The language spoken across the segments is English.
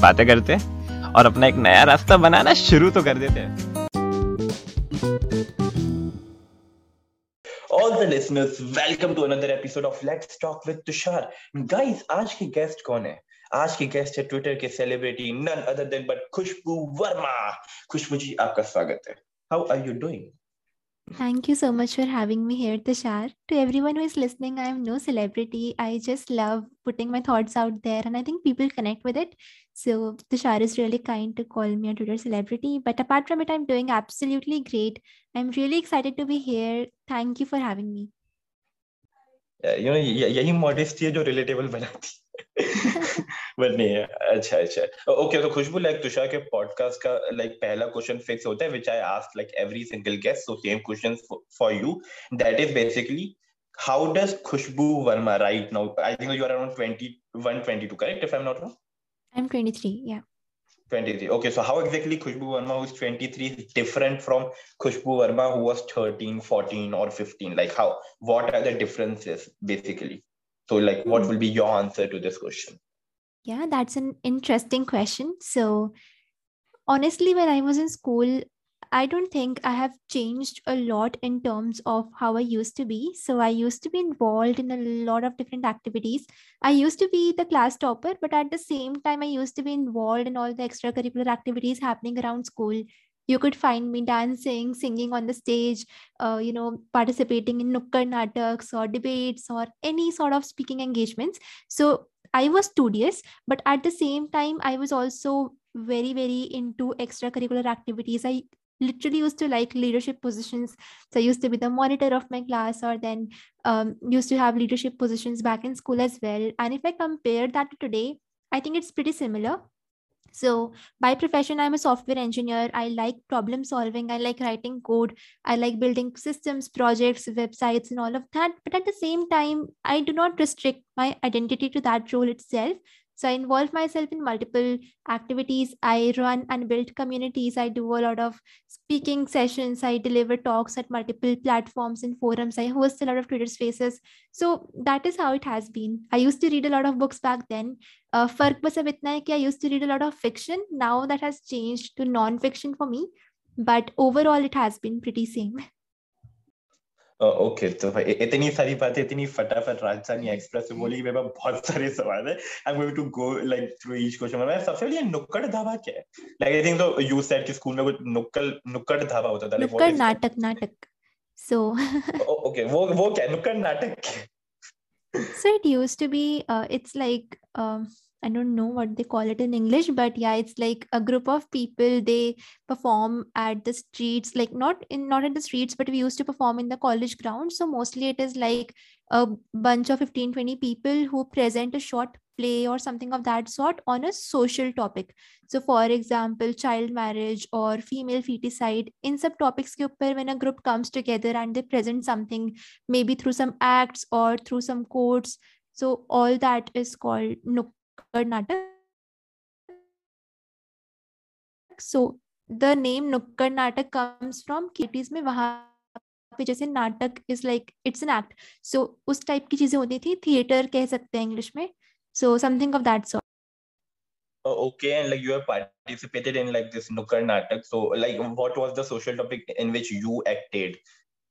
बातें करते और अपना एक नया रास्ता बनाना शुरू तो कर देते all the listeners welcome to another episode of let's talk with tushar guys आज की गेस्ट कौन है आज की गेस्ट है ट्विटर के celebrity none other than but Khushbu Verma Khushbu ji आपका स्वागत है how are you doing Thank you so much for having me here, Tushar. To everyone who is listening, I am no celebrity. I just love putting my thoughts out there, and I think people connect with it. So Tushar is really kind to call me a Twitter celebrity. But apart from it, I'm doing absolutely great. I'm really excited to be here. Thank you for having me. You know यही modesty है जो relatable बनाती but है. अच्छा अच्छा okay तो खुशबू like Tushar के podcast का लाइक पहला क्वेश्चन फिक्स होता है which I ask like every single guest so same question for you that is basically how does Khushboo Verma right now? I think you are around 20, 122, correct? If I'm not wrong. I'm 23, yeah. 23. Okay, so how exactly Khushboo Verma, who's 23, is different from Khushboo Verma, who was 13, 14, or 15? Like, how, what are the differences basically? So, like, what hmm. will be your answer to this question? Yeah, that's an interesting question. So, honestly, when I was in school, I don't think I have changed a lot in terms of how I used to be. So I used to be involved in a lot of different activities. I used to be the class topper, but at the same time, I used to be involved in all the extracurricular activities happening around school. You could find me dancing, singing on the stage, uh, you know, participating in nukkad nataks or debates or any sort of speaking engagements. So I was studious, but at the same time, I was also very, very into extracurricular activities. I literally used to like leadership positions. So I used to be the monitor of my class, or then um, used to have leadership positions back in school as well. And if I compare that to today, I think it's pretty similar. So, by profession, I'm a software engineer. I like problem solving. I like writing code. I like building systems, projects, websites, and all of that. But at the same time, I do not restrict my identity to that role itself. So I involve myself in multiple activities. I run and build communities. I do a lot of speaking sessions i deliver talks at multiple platforms and forums. I host a lot of twitter spaces. So that is how it has been. I used to read a lot of books back then. Uh, fark was a itna hai i used to read a lot of fiction. Now that has changed to non fiction for me but overall it has been pretty same. Okay तो भाई इतनी सारी बातें इतनी फटाफट राजधानी express से बोली मेरे पास बहुत सारे सवाल है। I am going to go like through each question मैं सबसे पहले नुक्कड़ धावा क्या है? लाइक आई थिंक तो यू सेड कि स्कूल में कुछ नुक्कड़ नुक्कड़ धावा होता था नुक्कड़ नाटक नाटक। सो ओके वो वो क्या नुक्कड़ नाटक so it used to be uh, it's like um, I don't know what they call it in English, but yeah, it's like a group of people. They perform at the streets, like not in not in the streets, but we used to perform in the college ground. So mostly it is like a bunch of 15, 20 people who present a short play or something of that sort on a social topic. So for example, child marriage or female feticide, in sub topics ke when a group comes together and they present something, maybe through some acts or through some quotes. So all that is called Karnataka so the name nukkad natak comes from kitty's में वहाँ पे जैसे natak is like it's an act so उस type की चीज़ें होती थी theatre कह सकते हैं इंग्लिश में so something of that sort okay and like you have participated in like this नुक्कड़ नाटक so like what was the social topic in which you acted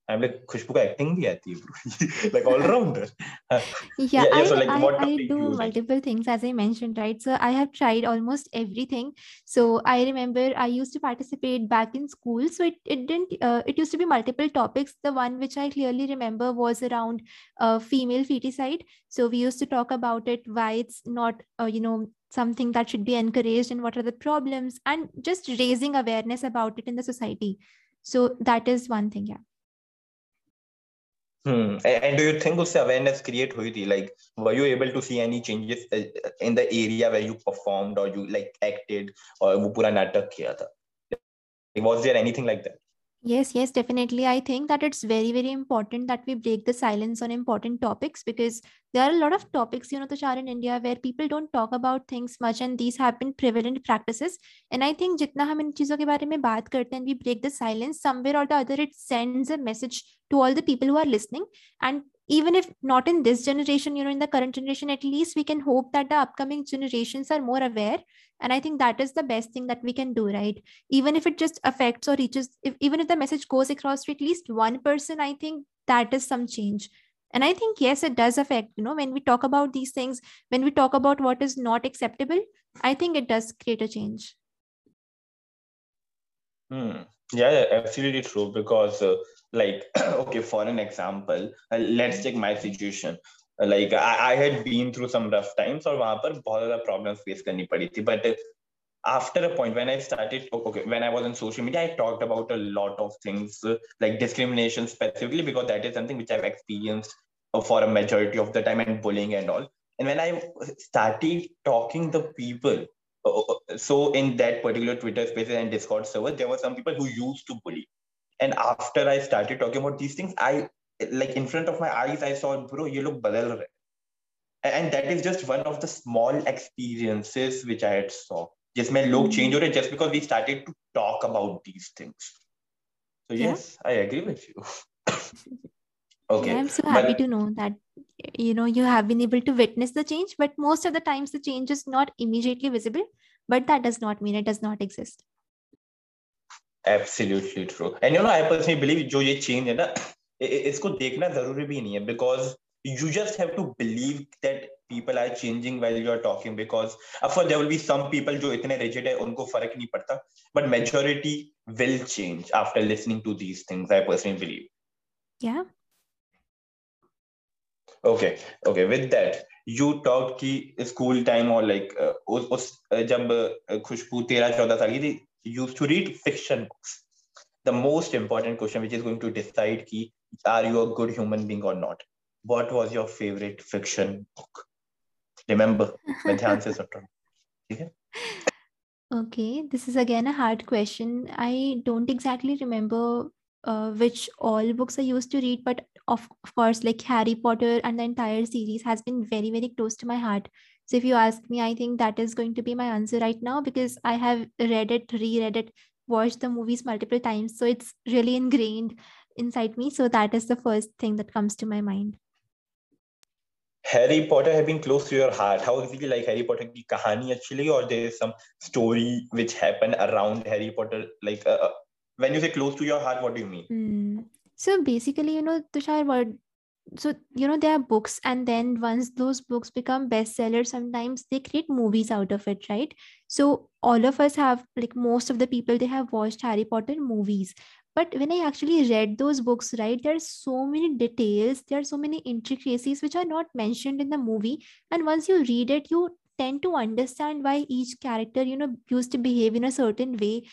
I'm like Khushboo acting bhi aati hai like all rounder. yeah, yeah, yeah, so like I, I do multiple things as I mentioned, right? So I have tried almost everything. So I remember I used to participate back in school. So it, it didn't uh, it used to be multiple topics. The one which I clearly remember was around uh, female feticide. So we used to talk about it, why it's not uh, you know something that should be encouraged and what are the problems and just raising awareness about it in the society. So that is one thing, yeah. Hmm. And do you think उससे awareness create हुई थी? Like, were you able to see any changes uh, in the area where you performed or you like acted or वो पूरा नाटक किया था? Was there anything like that? Yes, yes, definitely. I think that it's very, very important that we break the silence on important topics because there are a lot of topics, you know, Tushar in India where people don't talk about things much and these have been prevalent practices. And I think jitna hum in cheezon ke bare mein baat karte and we break the silence somewhere or the other, it sends a message to all the people who are listening. And even if not in this generation, you know, in the current generation, at least we can hope that the upcoming generations are more aware. And I think that is the best thing that we can do, right? Even if it just affects or reaches, if, even if the message goes across to at least one person, I think that is some change. And I think, yes, it does affect, you know, when we talk about these things, when we talk about what is not acceptable, I think it does create a change. Hmm. Yeah, absolutely true. Because uh, like okay for an example uh, let's take my situation uh, like I, I had been through some rough times or वहां पर बहुत ज़्यादा problems face करनी पड़ी थी but after a point when I started okay when I was on social media I talked about a lot of things uh, like discrimination specifically because that is something which I've experienced uh, for a majority of the time and bullying and all and when I started talking the people uh, uh, so in that particular Twitter spaces and Discord server there were some people who used to bully and after I started talking about these things, I like in front of my eyes, I saw, bro, you look badal rahe. And that is just one of the small experiences which I had saw. जिसमें लोग change हो रहे just because we started to talk about these things. So yes, yeah. I agree with you. okay. Yeah, I'm so happy but, to know that you know you have been able to witness the change, but most of the times the change is not immediately visible. But that does not mean it does not exist. absolutely true and you know I personally believe जो ये change है ना इसको देखना ज़रूरी भी नहीं है because you just have to believe that people are changing while you are talking because of course there will be some people जो इतने rigid है उनको फ़र्क नहीं पड़ता but majority will change after listening to these things I personally believe yeah okay okay with that you talked कि school time or like uh, उस, उस जब खुशबू तेरह चौदह साल की थी used to read fiction books. The most important question, which is going to decide ki, are you a good human being or not? What was your favorite fiction book? Remember, when the answers is okay? okay, this is again a hard question. I don't exactly remember uh, which all books I used to read, but of, of course, like Harry Potter and the entire series has been very, very close to my heart. So if you ask me, I think that is going to be my answer right now because I have read it, reread it, watched the movies multiple times. So it's really ingrained inside me. So that is the first thing that comes to my mind. Harry Potter have been close to your heart. How exactly like Harry Potter ki kahani actually, or there is some story which happened around Harry Potter? Like uh, uh when you say close to your heart, what do you mean? Mm. So basically, you know, Tushar, what so you know there are books and then once those books become bestsellers sometimes they create movies out of it right? So all of us have like most of the people they have watched harry potter movies. But when i actually read those books right there are so many details there are so many intricacies which are not mentioned in the movie. And once you read it you tend to understand why each character you know used to behave in a certain way.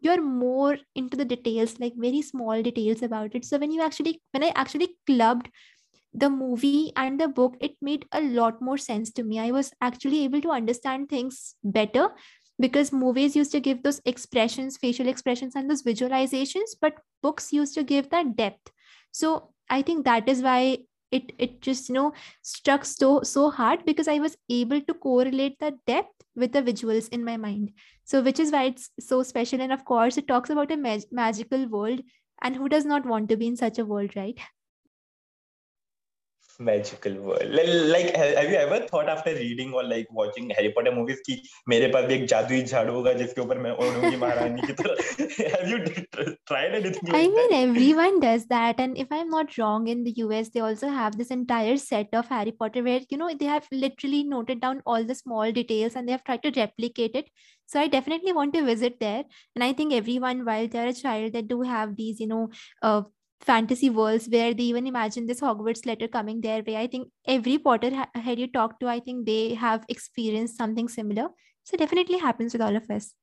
You're more into the details like very small details about it. So when you actually when i actually clubbed the movie and the book it made a lot more sense to me. I was actually able to understand things better because movies used to give those expressions facial expressions and those visualizations but books used to give that depth. So i think that is why it it just you know struck so so hard because i was able to correlate the depth with the visuals in my mind. So which is why it's so special. And of course it talks about a mag- magical world and who does not want to be in such a world right magical world like have you ever thought after reading or like watching harry potter movies कि मेरे पास भी एक जादुई झाड़ू होगा जिसके ऊपर मैं उड़ूंगी महारानी की तरह have you tried anything like I mean that? everyone does that and if I'm not wrong in the US they also have this entire set of Harry Potter where you know they have literally noted down all the small details and they have tried to replicate it so I definitely want to visit there and I think everyone while they're a child they do have these you know uh, fantasy worlds where they even imagine this Hogwarts letter coming their way. I think every Potter had you talked to, I think they have experienced something similar. So definitely happens with all of us.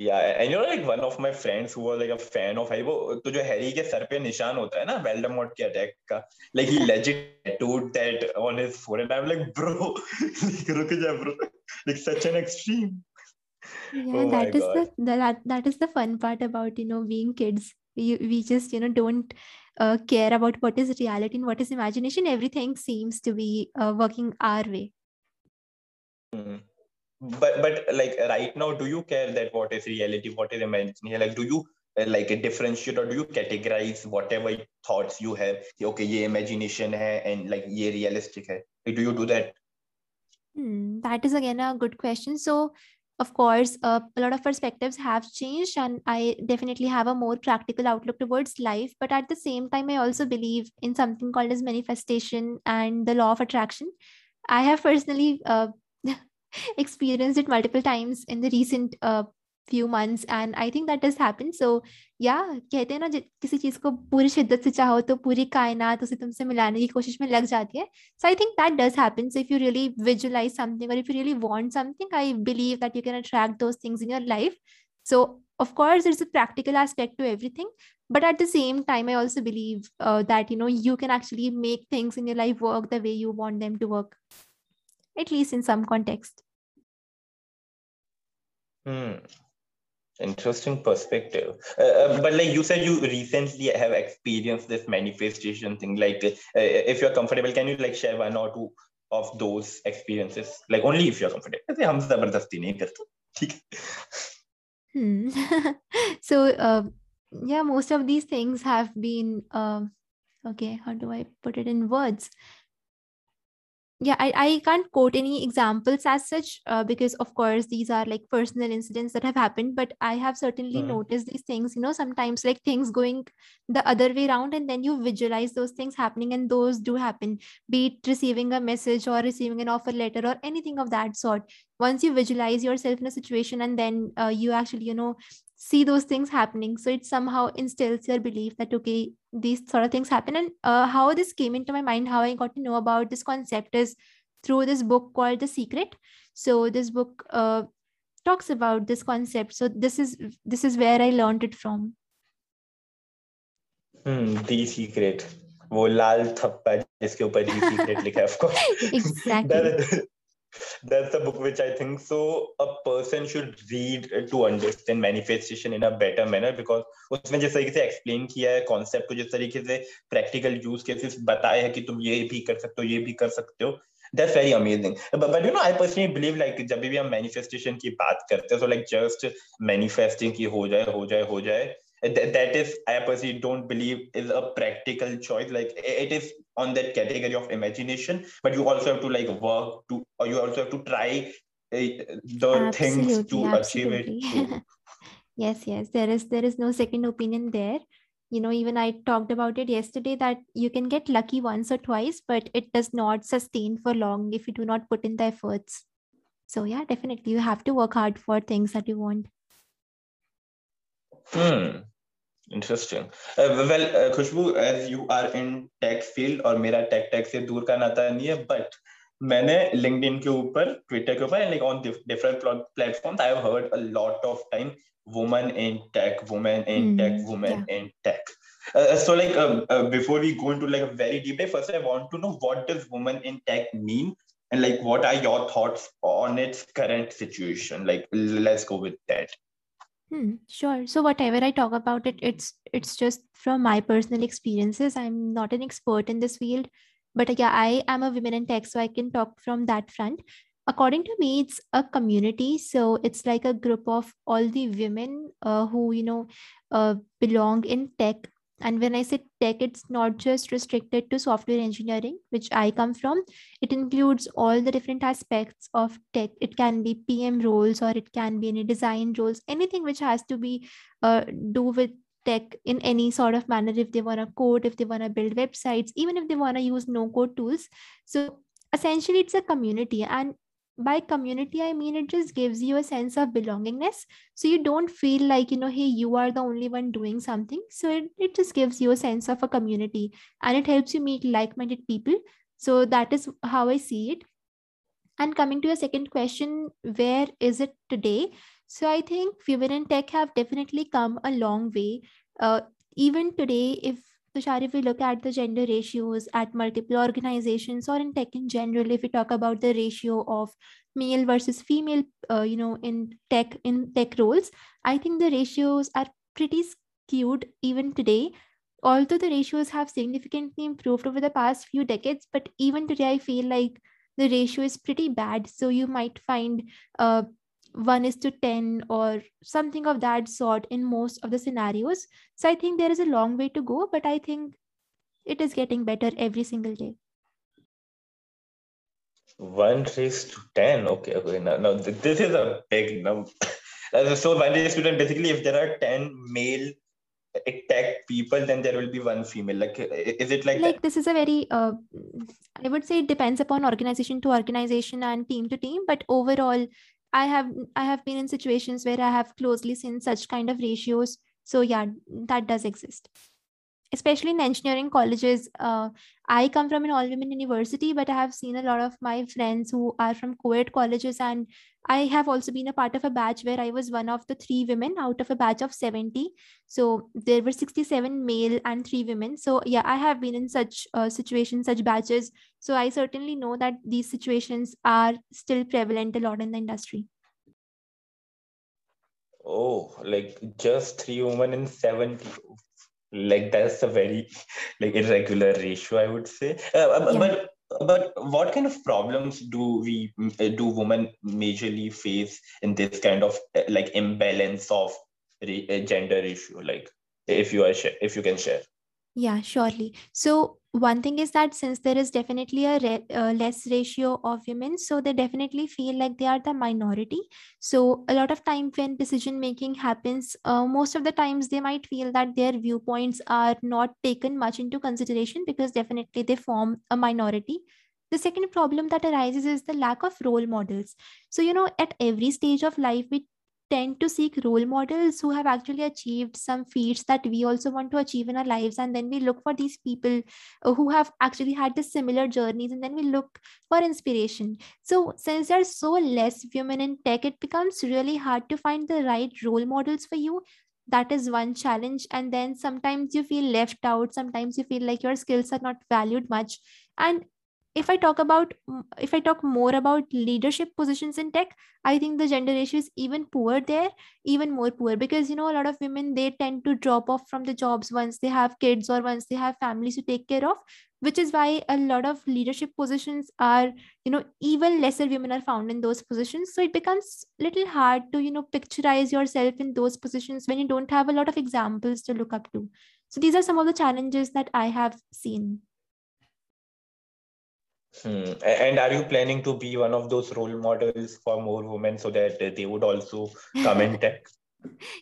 Yeah, and you know, like one of my friends who was like a fan of Harry, वो तो जो Harry के sir पे निशान होता है ना वेल्डेमॉर्ट के अटैक का like he legit tattooed that on his forehead. I'm like, bro, like रुक जा bro, like such an extreme. Yeah, Oh my that is the, God. the that, that is the fun part about you know being kids. we, we just you know don't uh, care about what is reality and what is imagination. Everything seems to be uh, working our way. Mm. but but like right now do you care that what is reality what is imagination? Like do you like like differentiate or do you categorize whatever thoughts you have? Okay yeah imagination hai and like yeah realistic hai. do you do that? Hmm, that is again a good question. So of course, uh, a lot of perspectives have changed, and I definitely have a more practical outlook towards life. But at the same time, I also believe in something called as manifestation and the law of attraction. I have personally uh, experienced it multiple times in the recent uh, few months, and I think that does happen. So, yeah, कहते हैं ना जि- किसी चीज को पूरी शिद्दत से चाहो तो पूरी कायनात उसे तुमसे मिलाने की कोशिश में लग जाती है so I think that does happen. So if you really visualize something or if you really want something, I believe that you can attract those things in your life. So of course, there's a practical aspect to everything, but at the same time, I also believe uh, that you know you can actually make things in your life work the way you want them to work, at least in some context. Hmm. Interesting perspective. Uh, uh, but like you said, you recently have experienced this manifestation thing. Like, uh, if you're comfortable, can you like share one or two of those experiences? Like only if you're comfortable. ऐसे हम जबरदस्ती नहीं करते. ठीक है? Hmm. so uh, yeah, most of these things have been uh, okay. How do I put it in words? Yeah I, I can't quote any examples as such uh, because of course these are like personal incidents that have happened but i have certainly Mhm. noticed these things you know sometimes like things going the other way around and then you visualize those things happening and those do happen be it receiving a message or receiving an offer letter or anything of that sort once you visualize yourself in a situation and then uh, you actually you know see those things happening so it somehow instills your belief that okay these sort of things happen and uh, how this came into my mind how i got to know about this concept is through this book called the secret so this book uh, talks about this concept so this is this is where i learned it from Hmm. The secret. वो लाल थप्पा जिसके ऊपर the secret लिखा है of course. Exactly. That- that's the book which I think so a person should read to understand manifestation in a better manner because उसमें जिस तरीके से explain किया है concept को जिस तरीके से practical use cases बताए हैं कि तुम ये भी कर सकते हो ये भी कर सकते हो that's very amazing but, but you know I personally believe like जब भी हम manifestation की बात करते हैं so like just manifesting कि हो जाए हो जाए हो जाए that, that is I personally don't believe is a practical choice. Like it is on that category of imagination but you also have to like work to or you also have to try uh, the things to achieve it yes yes there is there is no second opinion there. You know even i talked about it yesterday that you can get lucky once or twice but it does not sustain for long if you do not put in the efforts. So yeah definitely you have to work hard for things that you want. Hmm. Interesting. Uh, well, uh, Khushbu, as you are in tech field और मेरा tech tech से दूर का नाता नहीं है, but मैंने LinkedIn के ऊपर, Twitter के ऊपर, and like on dif- different pl- platforms, I have heard a lot of time woman in tech, woman in Hmm, tech, woman in tech. Uh, so like uh, uh, before we go into like a very deep dive, first I want to know what does woman in tech mean, and like what are your thoughts on its current situation? Like let's go with that. Hmm, sure. So whatever I talk about it, it's it's just from my personal experiences. I'm not an expert in this field, but yeah, I am a women in tech, so I can talk from that front. According to me, it's a community. So it's like a group of all the women uh, who you know uh, belong in tech. And when I say tech, it's not just restricted to software engineering, which I come from. It includes all the different aspects of tech. It can be pm roles or it can be any design roles anything which has to be uh, do with tech in any sort of manner. If they want to code if they want to build websites even if they want to use no code tools. So essentially it's a community. And by community i mean it just gives you a sense of belongingness so you don't feel like you know hey you are the only one doing something so it, it just gives you a sense of a community and it helps you meet like-minded people so that is how I see it. And coming to your second question, where is it today? So I think women in tech have definitely come a long way. Uh, even today, if Tushar, if we look at the gender ratios at multiple organizations or in tech in general, if we talk about the ratio of male versus female, uh, you know, in tech in tech roles, I think the ratios are pretty skewed even today. Although the ratios have significantly improved over the past few decades, but even today, I feel like the ratio is pretty bad. So you might find uh, 1 is to 10 or something of that sort in most of the scenarios. So I think there is a long way to go, but I think it is getting better every single day. One raised to 10. Okay, okay. Now, now this is a big number. so one raised to 10, basically, if there are 10 male tech people, then there will be one female. Like, is it like Like that? this is a very, uh, I would say it depends upon organization to organization and team to team, but overall, I have I have been in situations where I have closely seen such kind of ratios. So yeah, that does exist. Especially in engineering colleges, uh, I come from an all-women university, but I have seen a lot of my friends who are from co-ed colleges, and I have also been a part of a batch where I was one of the three women out of a batch of 70. So there were 67 male and three women. So yeah, I have been in such uh, situations, such batches. So I certainly know that these situations are still prevalent a lot in the industry. Oh, like just three women in 70. Like that's a very like irregular ratio, I would say. Uh, Yeah. but but what kind of problems do we uh, do women majorly face in this kind of uh, like imbalance of uh, gender issue? Like if you are if you can share. Yeah, surely. So one thing is that since there is definitely a re- uh, less ratio of women, so they definitely feel like they are the minority. So a lot of time when decision making happens, uh, most of the times they might feel that their viewpoints are not taken much into consideration because definitely they form a minority. The second problem that arises is the lack of role models. So, you know, at every stage of life, we tend to seek role models who have actually achieved some feats that we also want to achieve in our lives. And then we look for these people uh, who have actually had the similar journeys and then we look for inspiration. So since there's so less women in tech it becomes really hard to find the right role models for you. That is one challenge. And then sometimes you feel left out. Sometimes you feel like your skills are not valued much. And if i talk about if i talk more about leadership positions in tech I think the gender ratio is even poor there, even more poor because you know a lot of women they tend to drop off from the jobs once they have kids or once they have families to take care of, which is why a lot of leadership positions are you know even lesser women are found in those positions. So it becomes little hard to you know picturize yourself in those positions when you don't have a lot of examples to look up to. So these are some of the challenges that I have seen. Hmm. And are you planning to be one of those role models for more women so that they would also come in tech?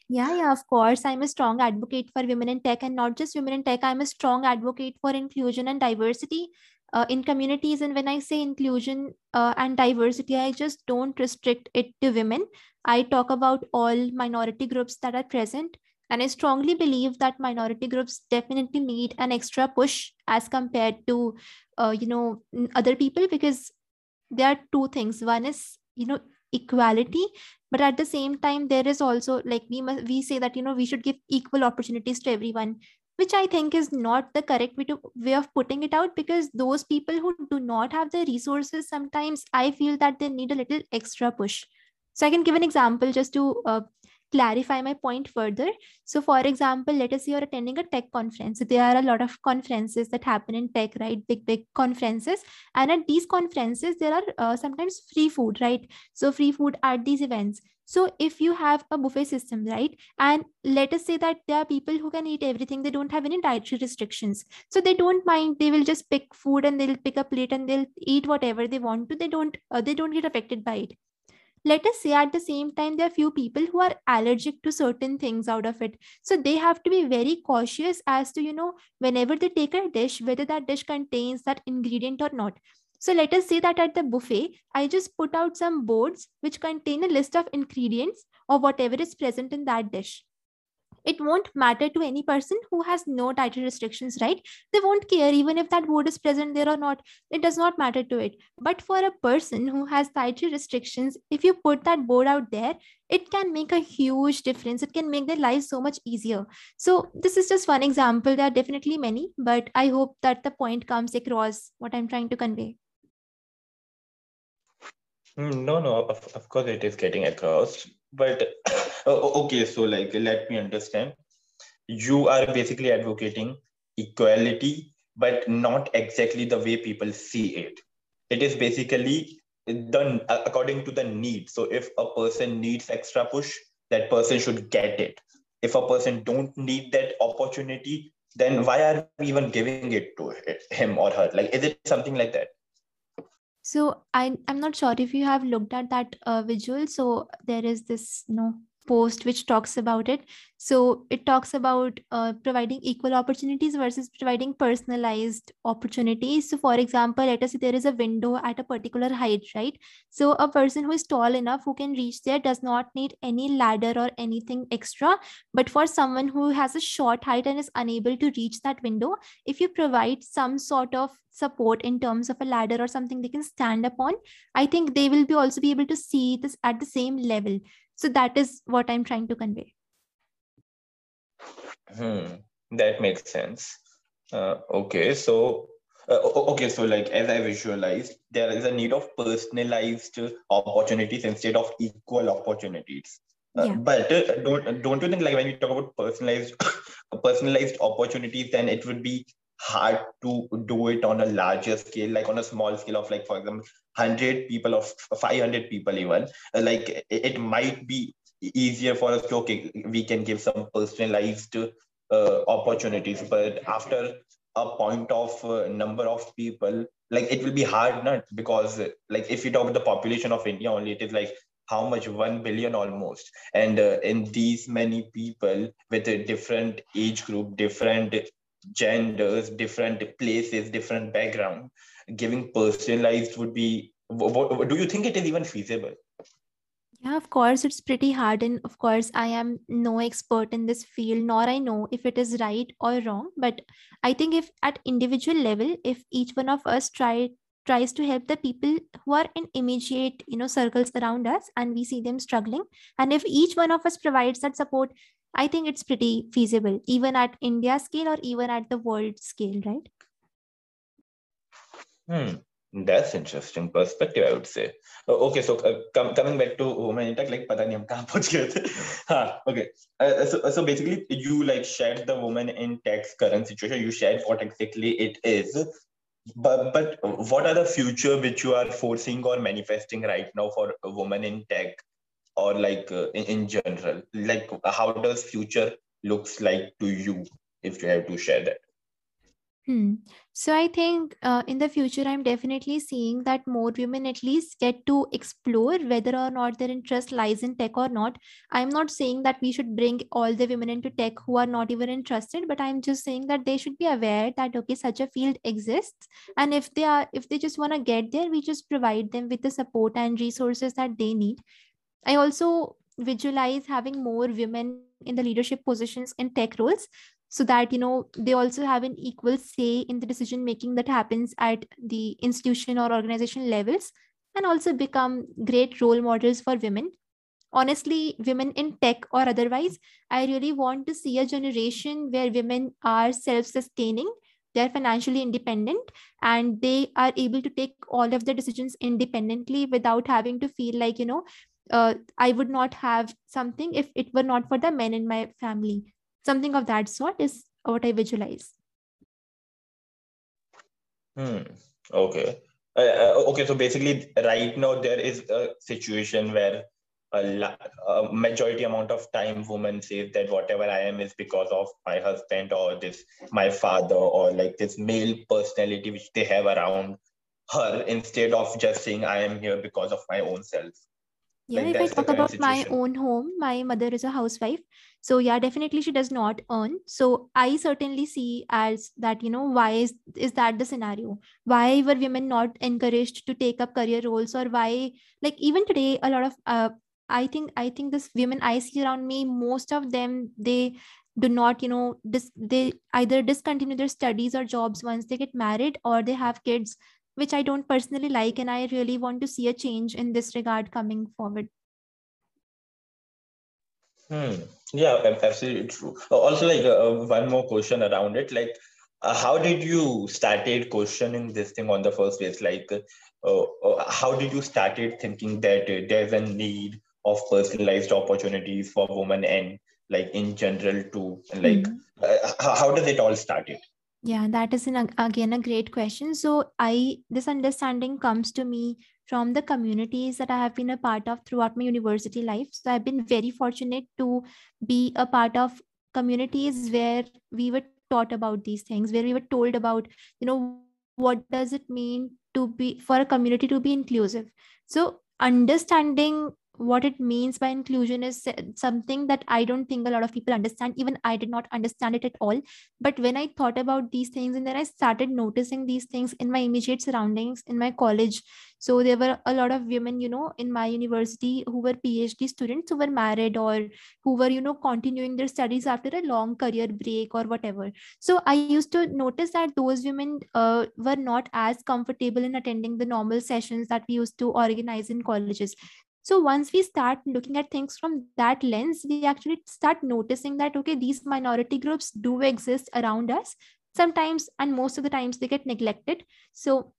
Yeah, yeah, of course. I'm a strong advocate for women in tech and not just women in tech. I'm a strong advocate for inclusion and diversity uh, in communities. And when I say inclusion uh, and diversity, I just don't restrict it to women. I talk about all minority groups that are present. And I strongly believe that minority groups definitely need an extra push as compared to, uh, you know, other people because there are two things. One is, you know, equality but at the same time there is also like we must we say that you know we should give equal opportunities to everyone which i think is not the correct way to way of putting it out because those people who do not have the resources sometimes i feel that they need a little extra push so i can give an example just to uh, clarify my point further. So for example let us say you're attending a tech conference. So there are a lot of conferences that happen in tech right? Big big conferences. And at these conferences there are uh, sometimes free food right? So free food at these events. So if you have a buffet system right? And let us say that there are people who can eat everything. They don't have any dietary restrictions. So they don't mind. They will just pick food and they'll pick a plate and they'll eat whatever they want to. They don't uh, they don't get affected by it let us say at the same time there are few people who are allergic to certain things out of it. So they have to be very cautious as to you know whenever they take a dish whether that dish contains that ingredient or not. So let us say that at the buffet i just put out some boards which contain a list of ingredients or whatever is present in that dish it won't matter to any person who has no dietary restrictions right? They won't care even if that board is present there or not. It does not matter to it. But for a person who has dietary restrictions if you put that board out there it can make a huge difference. It can make their life so much easier. So this is just one example. There are definitely many but i hope that the point comes across what i'm trying to convey. Hmm, no, no, of, of course it is getting across. But okay, so like let me understand. You are basically advocating equality, but not exactly the way people see it. It is basically done according to the need. So if a person needs extra push, that person should get it. If a person don't need that opportunity, then why are we even giving it to him or her? Like, is it something like that? So I I'm not sure if you have looked at that uh, visual. So there is this know post which talks about it. So it talks about uh, providing equal opportunities versus providing personalized opportunities. So for example, let us say there is a window at a particular height, right? So a person who is tall enough who can reach there does not need any ladder or anything extra. But for someone who has a short height and is unable to reach that window, if you provide some sort of support in terms of a ladder or something they can stand upon, I think they will be also be able to see this at the same level. So that is what I'm trying to convey. Hmm, that makes sense. Uh, okay, so uh, okay, so like as I visualized, there is a need of personalized opportunities instead of equal opportunities. Uh, yeah. But uh, don't don't you think like when you talk about personalized personalized opportunities, then it would be hard to do it on a larger scale, like on a small scale of like for example, hundred people or five hundred people even. Uh, like it, it might be easier for us to okay we can give some personalized uh, opportunities but after a point of uh, number of people like it will be hard not because like if you talk about the population of india only it is like how much 1 billion almost and uh, in these many people with a different age group different genders different places different background giving personalized would be what, do you think it is even feasible yeah, of course, it's pretty hard. And of course, I am no expert in this field, nor I know if it is right or wrong. But I think if at individual level, if each one of us try tries to help the people who are in immediate you know circles around us and we see them struggling and if each one of us provides that support i think it's pretty feasible even at india scale or even at the world scale right hmm that's interesting perspective, I would say. Uh, okay, so uh, com- coming back to women in tech, like पता नहीं हम कहाँ पहुँच गए थे. हाँ, okay. Uh, so so basically, you like shared the woman in tech's current situation. You shared what exactly it is. But but what are the future which you are forcing or manifesting right now for a woman in tech, Or like uh, in, in general? Like how does future looks like to you if you have to share that? Hmm. So I think uh, in the future, I'm definitely seeing that more women at least get to explore whether or not their interest lies in tech or not. I'm not saying that we should bring all the women into tech who are not even interested, but I'm just saying that they should be aware that okay, such a field exists, and if they are, if they just want to get there, we just provide them with the support and resources that they need. I also visualize having more women in the leadership positions in tech roles so that you know they also have an equal say in the decision making that happens at the institution or organization levels and also become great role models for women. Honestly women in tech or otherwise i really want to see a generation where women are self sustaining they're financially independent and they are able to take all of the decisions independently without having to feel like you know uh, i would not have something if it were not for the men in my family. Something of that sort is what i visualize. Hmm. Okay. Uh, uh, okay so basically right now there is a situation where a, la- a, majority amount of time women say that whatever i am is because of my husband or this my father or like this male personality which they have around her instead of just saying i am here because of my own self yeah like if i talk about my own home my mother is a housewife. So yeah definitely she does not earn. So i certainly see as that you know why is is that the scenario? Why were women not encouraged to take up career roles or why like even today a lot of uh, i think i think this women i see around me most of them they do not you know dis- they either discontinue their studies or jobs once they get married or they have kids which i don't personally like and i really want to see a change in this regard coming forward Hmm. Yeah, absolutely true. Also, like uh, one more question around it, like uh, how did you started questioning this thing on the first place? Like, uh, uh how did you started thinking that uh, there's a need of personalized opportunities for women and like in general too? And like, mm-hmm. how does it all started? Yeah that is an, again a great question. So i this understanding comes to me from the communities that i have been a part of throughout my university life. So i've been very fortunate to be a part of communities where we were taught about these things where we were told about you know what does it mean to be for a community to be inclusive. So understanding what it means by inclusion is something that I don't think a lot of people understand. Even I did not understand it at all. But when I thought about these things and then I started noticing these things in my immediate surroundings in my college. So there were a lot of women, you know, in my university who were PhD students who were married or who were, you know, continuing their studies after a long career break or whatever. So I used to notice that those women uh, were not as comfortable in attending the normal sessions that we used to organize in colleges so once we start looking at things from that lens we actually start noticing that okay these minority groups do exist around us sometimes and most of the times they get neglected. So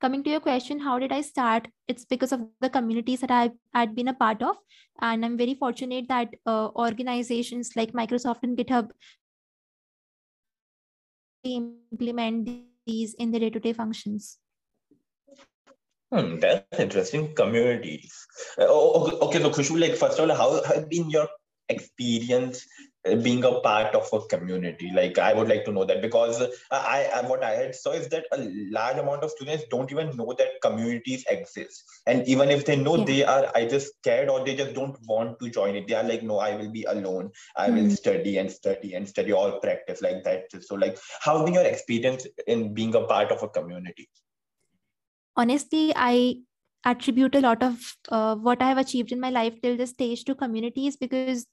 coming to your question how did i start? It's because of the communities that i had been a part of. And i'm very fortunate that uh, organizations like microsoft and github implement these in the day-to-day functions Hmm, that's interesting. Communities. Uh, okay, so Khushboo, like first of all, how has been your experience uh, being a part of a community? Like, I would like to know that because I, I what I had saw is that a large amount of students don't even know that communities exist, and even if they know, yeah. they are either scared or they just don't want to join it. They are like, no, I will be alone. I mm-hmm. will study and study and study all practice like that. So, like, how has been your experience in being a part of a community? Honestly i attribute a lot of uh, what i have achieved in my life till this stage to communities because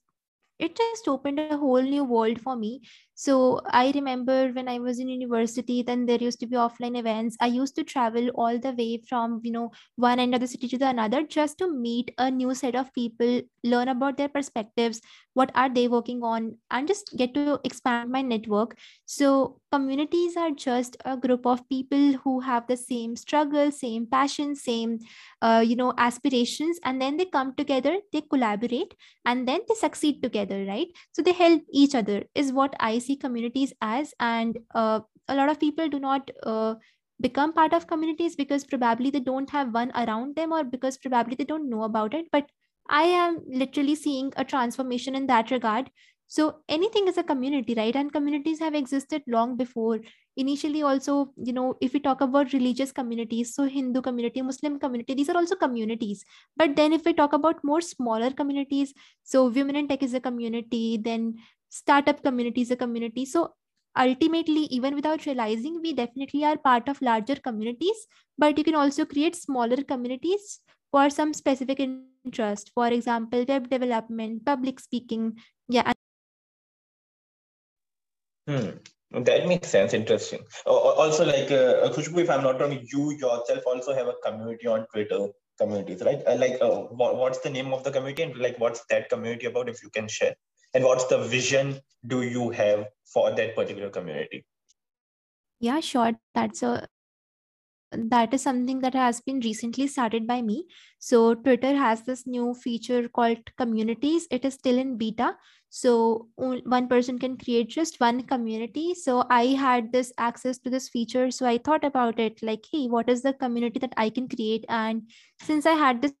it just opened a whole new world for me so i remember when i was in university then there used to be offline events. I used to travel all the way from you know one end of the city to the another just to meet a new set of people learn about their perspectives what are they working on and just get to expand my network. So communities are just a group of people who have the same struggle same passion same uh, you know aspirations and then they come together they collaborate and then they succeed together right? So they help each other is what i see communities as and uh, a lot of people do not uh, become part of communities because probably they don't have one around them or because probably they don't know about it. But i am literally seeing a transformation in that regard. So anything is a community right? And communities have existed long before. Initially also you know if we talk about religious communities so hindu community muslim community these are also communities. But then if we talk about more smaller communities so women in tech is a community then startup community is a community so ultimately even without realizing we definitely are part of larger communities but you can also create smaller communities for some specific interest for example web development public speaking yeah hmm. That makes sense. Interesting. Also, like uh, Khushboo, if I'm not wrong, you yourself also have a community on Twitter communities, right? Uh, like, uh, what, what's the name of the community and like what's that community about? If you can share, and what's the vision do you have for that particular community? Yeah, sure. That's a that is something that has been recently started by me. So Twitter has this new feature called communities. It is still in beta. So one person can create just one community. So I had this access to this feature. So I thought about it like, hey, what is the community that I can create? And since I had this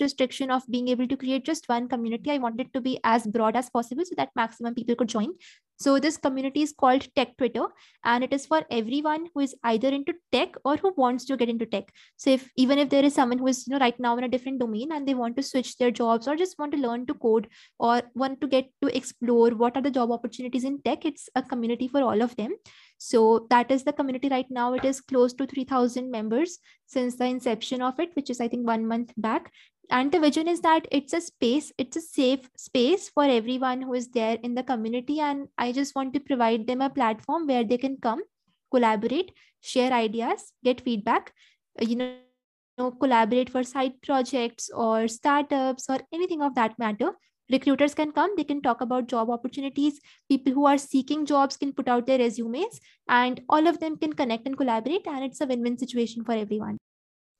restriction of being able to create just one community, I wanted to be as broad as possible so that maximum people could join. So this community is called Tech Twitter, and it is for everyone who is either into tech or who wants to get into tech. So if even if there is someone who is you know right now in a different domain and they want to switch their jobs or just want to learn to code or want to get to explore what are the job opportunities in tech, it's a community for all of them. So that is the community right now. It is close to 3,000 members since the inception of it, which is, I think, one month back. And the vision is that it's a space, it's a safe space for everyone who is there in the community. And I just want to provide them a platform where they can come, collaborate, share ideas, get feedback, uh, you know, know, collaborate for side projects or startups or anything of that matter. Recruiters can come they can talk about job opportunities. People who are seeking jobs can put out their resumes and all of them can connect and collaborate and it's a win-win situation for everyone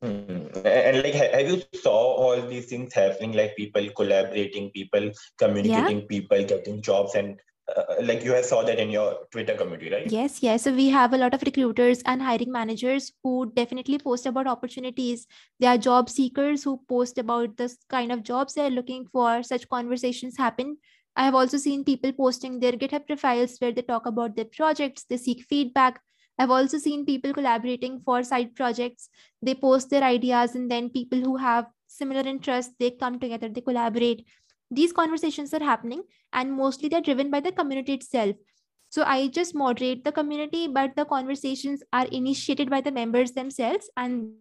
Hmm. And like, have you saw all these things happening? Like people collaborating, people communicating, yeah. people getting jobs, and uh, like you have saw that in your Twitter community, right? Yes, yes. So we have a lot of recruiters and hiring managers who definitely post about opportunities. There are job seekers who post about this kind of jobs they're looking for. Such conversations happen. I have also seen people posting their GitHub profiles where they talk about their projects, they seek feedback. I've also seen people collaborating for side projects. They post their ideas, and then people who have similar interests they come together, they collaborate. These conversations are happening and mostly they're driven by the community itself. So i just moderate the community but the conversations are initiated by the members themselves and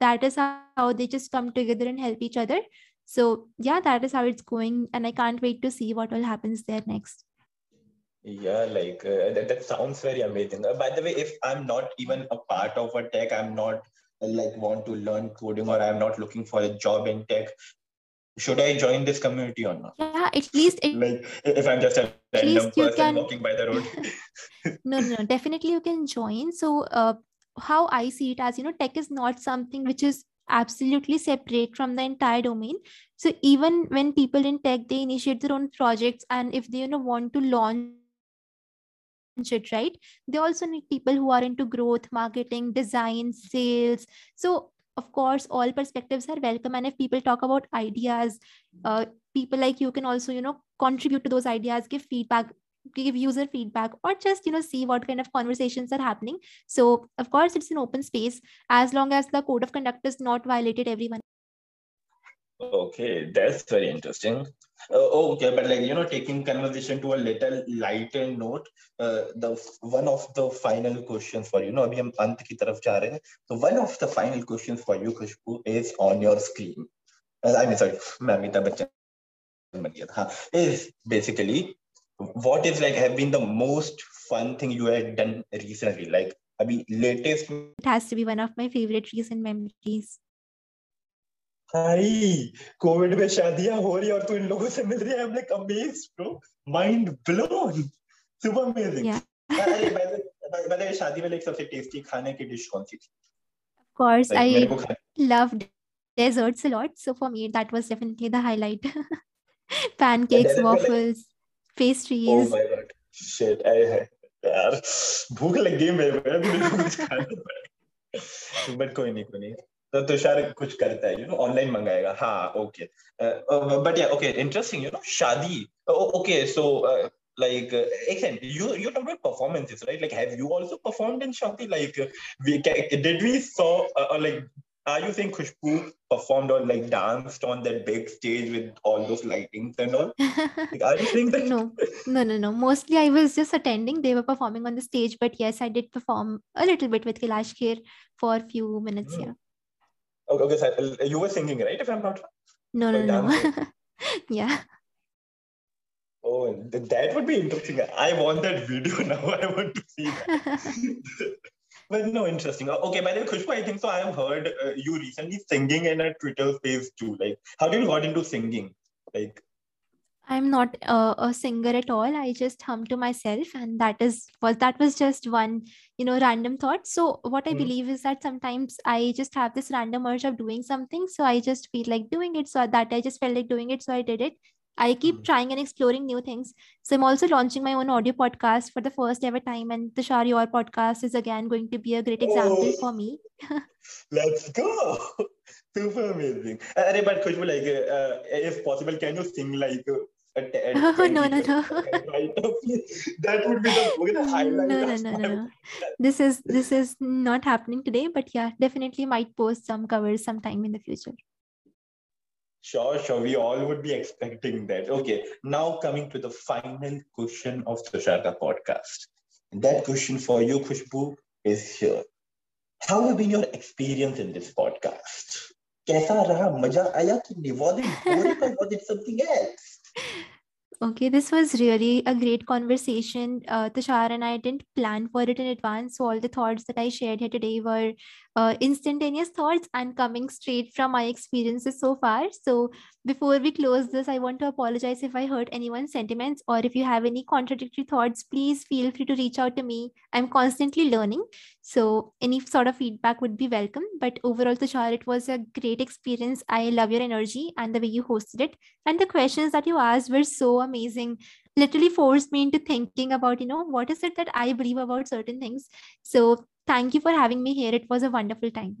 that is how they just come together and help each other. So yeah that is how it's going and i can't wait to see what will happens there next yeah like uh, that, that sounds very amazing uh, by the way if i'm not even a part of a tech i'm not like want to learn coding or i'm not looking for a job in tech should I join this community or not? Yeah, at least it, like if I'm just a random person can... walking by the road. no, no, definitely you can join. So uh, how I see it as you know, tech is not something which is absolutely separate from the entire domain. So even when people in tech they initiate their own projects and if they you know want to launch it right? They also need people who are into growth marketing design sales. So of course all perspectives are welcome. And if people talk about ideas uh, people like you can also you know contribute to those ideas give feedback give user feedback or just you know see what kind of conversations are happening. So of course it's an open space as long as the code of conduct is not violated everyone Okay, that's very interesting. Uh, oh, okay, but like you know, taking conversation to a little lighter note, uh, the one of the final questions for you. No, अभी हम अंत की तरफ जा So one of the final questions for you, Khushboo, is on your screen. Uh, I mean, sorry, Mamita Amitabh is basically what is like have been the most fun thing you had done recently? Like, I mean, latest. It has to be one of my favorite recent memories. भाई Covid में शादियाँ हो रही और तू इन लोगों से मिल रही है। I am like amazed bro mind blown super amazing अरे शादी में लाइक सबसे टेस्टी खाने की डिश कौन सी थी? Course like, i loved desserts a lot. So for me that was definitely the highlight. Pancakes waffles pastries. Oh my god. Shit i यार भूख लग गई मेरे को। अभी कुछ खाना पड़ेगा। बट कोई नहीं कोई नहीं। to share कुछ करता है यू नो ऑनलाइन मंगाएगा हाँ okay. But yeah okay interesting you know शादी oh, okay so uh, like uh, again you you talked about performances right like have you also performed in shakti like did we saw uh, or like are you saying Khushboo performed or like danced on that big stage with all those lightings and all? I think that? no, no, no, no. Mostly I was just attending. They were performing on the stage, but yes, I did perform a little bit with Kailash Kher for a few minutes. Mm. Yeah. Okay, okay, so you were singing, right? If I'm not wrong. No, no, no. yeah. Oh, that would be interesting. I want that video now. I want to see that. but no, interesting. Okay, by the way, Khushboo, I think so. I have heard uh, you recently singing in a Twitter space too. Like, how did you got into singing? Like, I'm not a, a, singer at all. I just hum to myself, and that is was that was just one you know random thought. So what I mm. believe is that sometimes I just have this random urge of doing something, so I just feel like doing it. So that I just felt like doing it, so I did it. I keep mm. trying and exploring new things. So I'm also launching my own audio podcast for the first ever time, and the Shari Your podcast is again going to be a great example oh, for me. let's go! Super amazing. Uh, but Khushboo, like, uh, if possible, can you sing like oh, no, no, no. that would be the, highlight. No, no, no, no. This is this is not happening today, but yeah, definitely might post some covers sometime in the future. Sure, sure. We all would be expecting that. Okay. Now coming to the final question of the Sharda podcast. That question for you, Khushboo, is here. How have been your experience in this podcast? कैसा रहा मजा आया कि was it boring or was it something else Okay, this was really a great conversation. Uh, Tushar and I didn't plan for it in advance. So, all the thoughts that I shared here today were uh, instantaneous thoughts and coming straight from my experiences so far. So, before we close this, I want to apologize if I hurt anyone's sentiments or if you have any contradictory thoughts, please feel free to reach out to me. I'm constantly learning. So, any sort of feedback would be welcome. But overall, Tushar, it was a great experience. I love your energy and the way you hosted it. And the questions that you asked were so amazing literally forced me into thinking about you know what is it that i believe about certain things so thank you for having me here. It was a wonderful time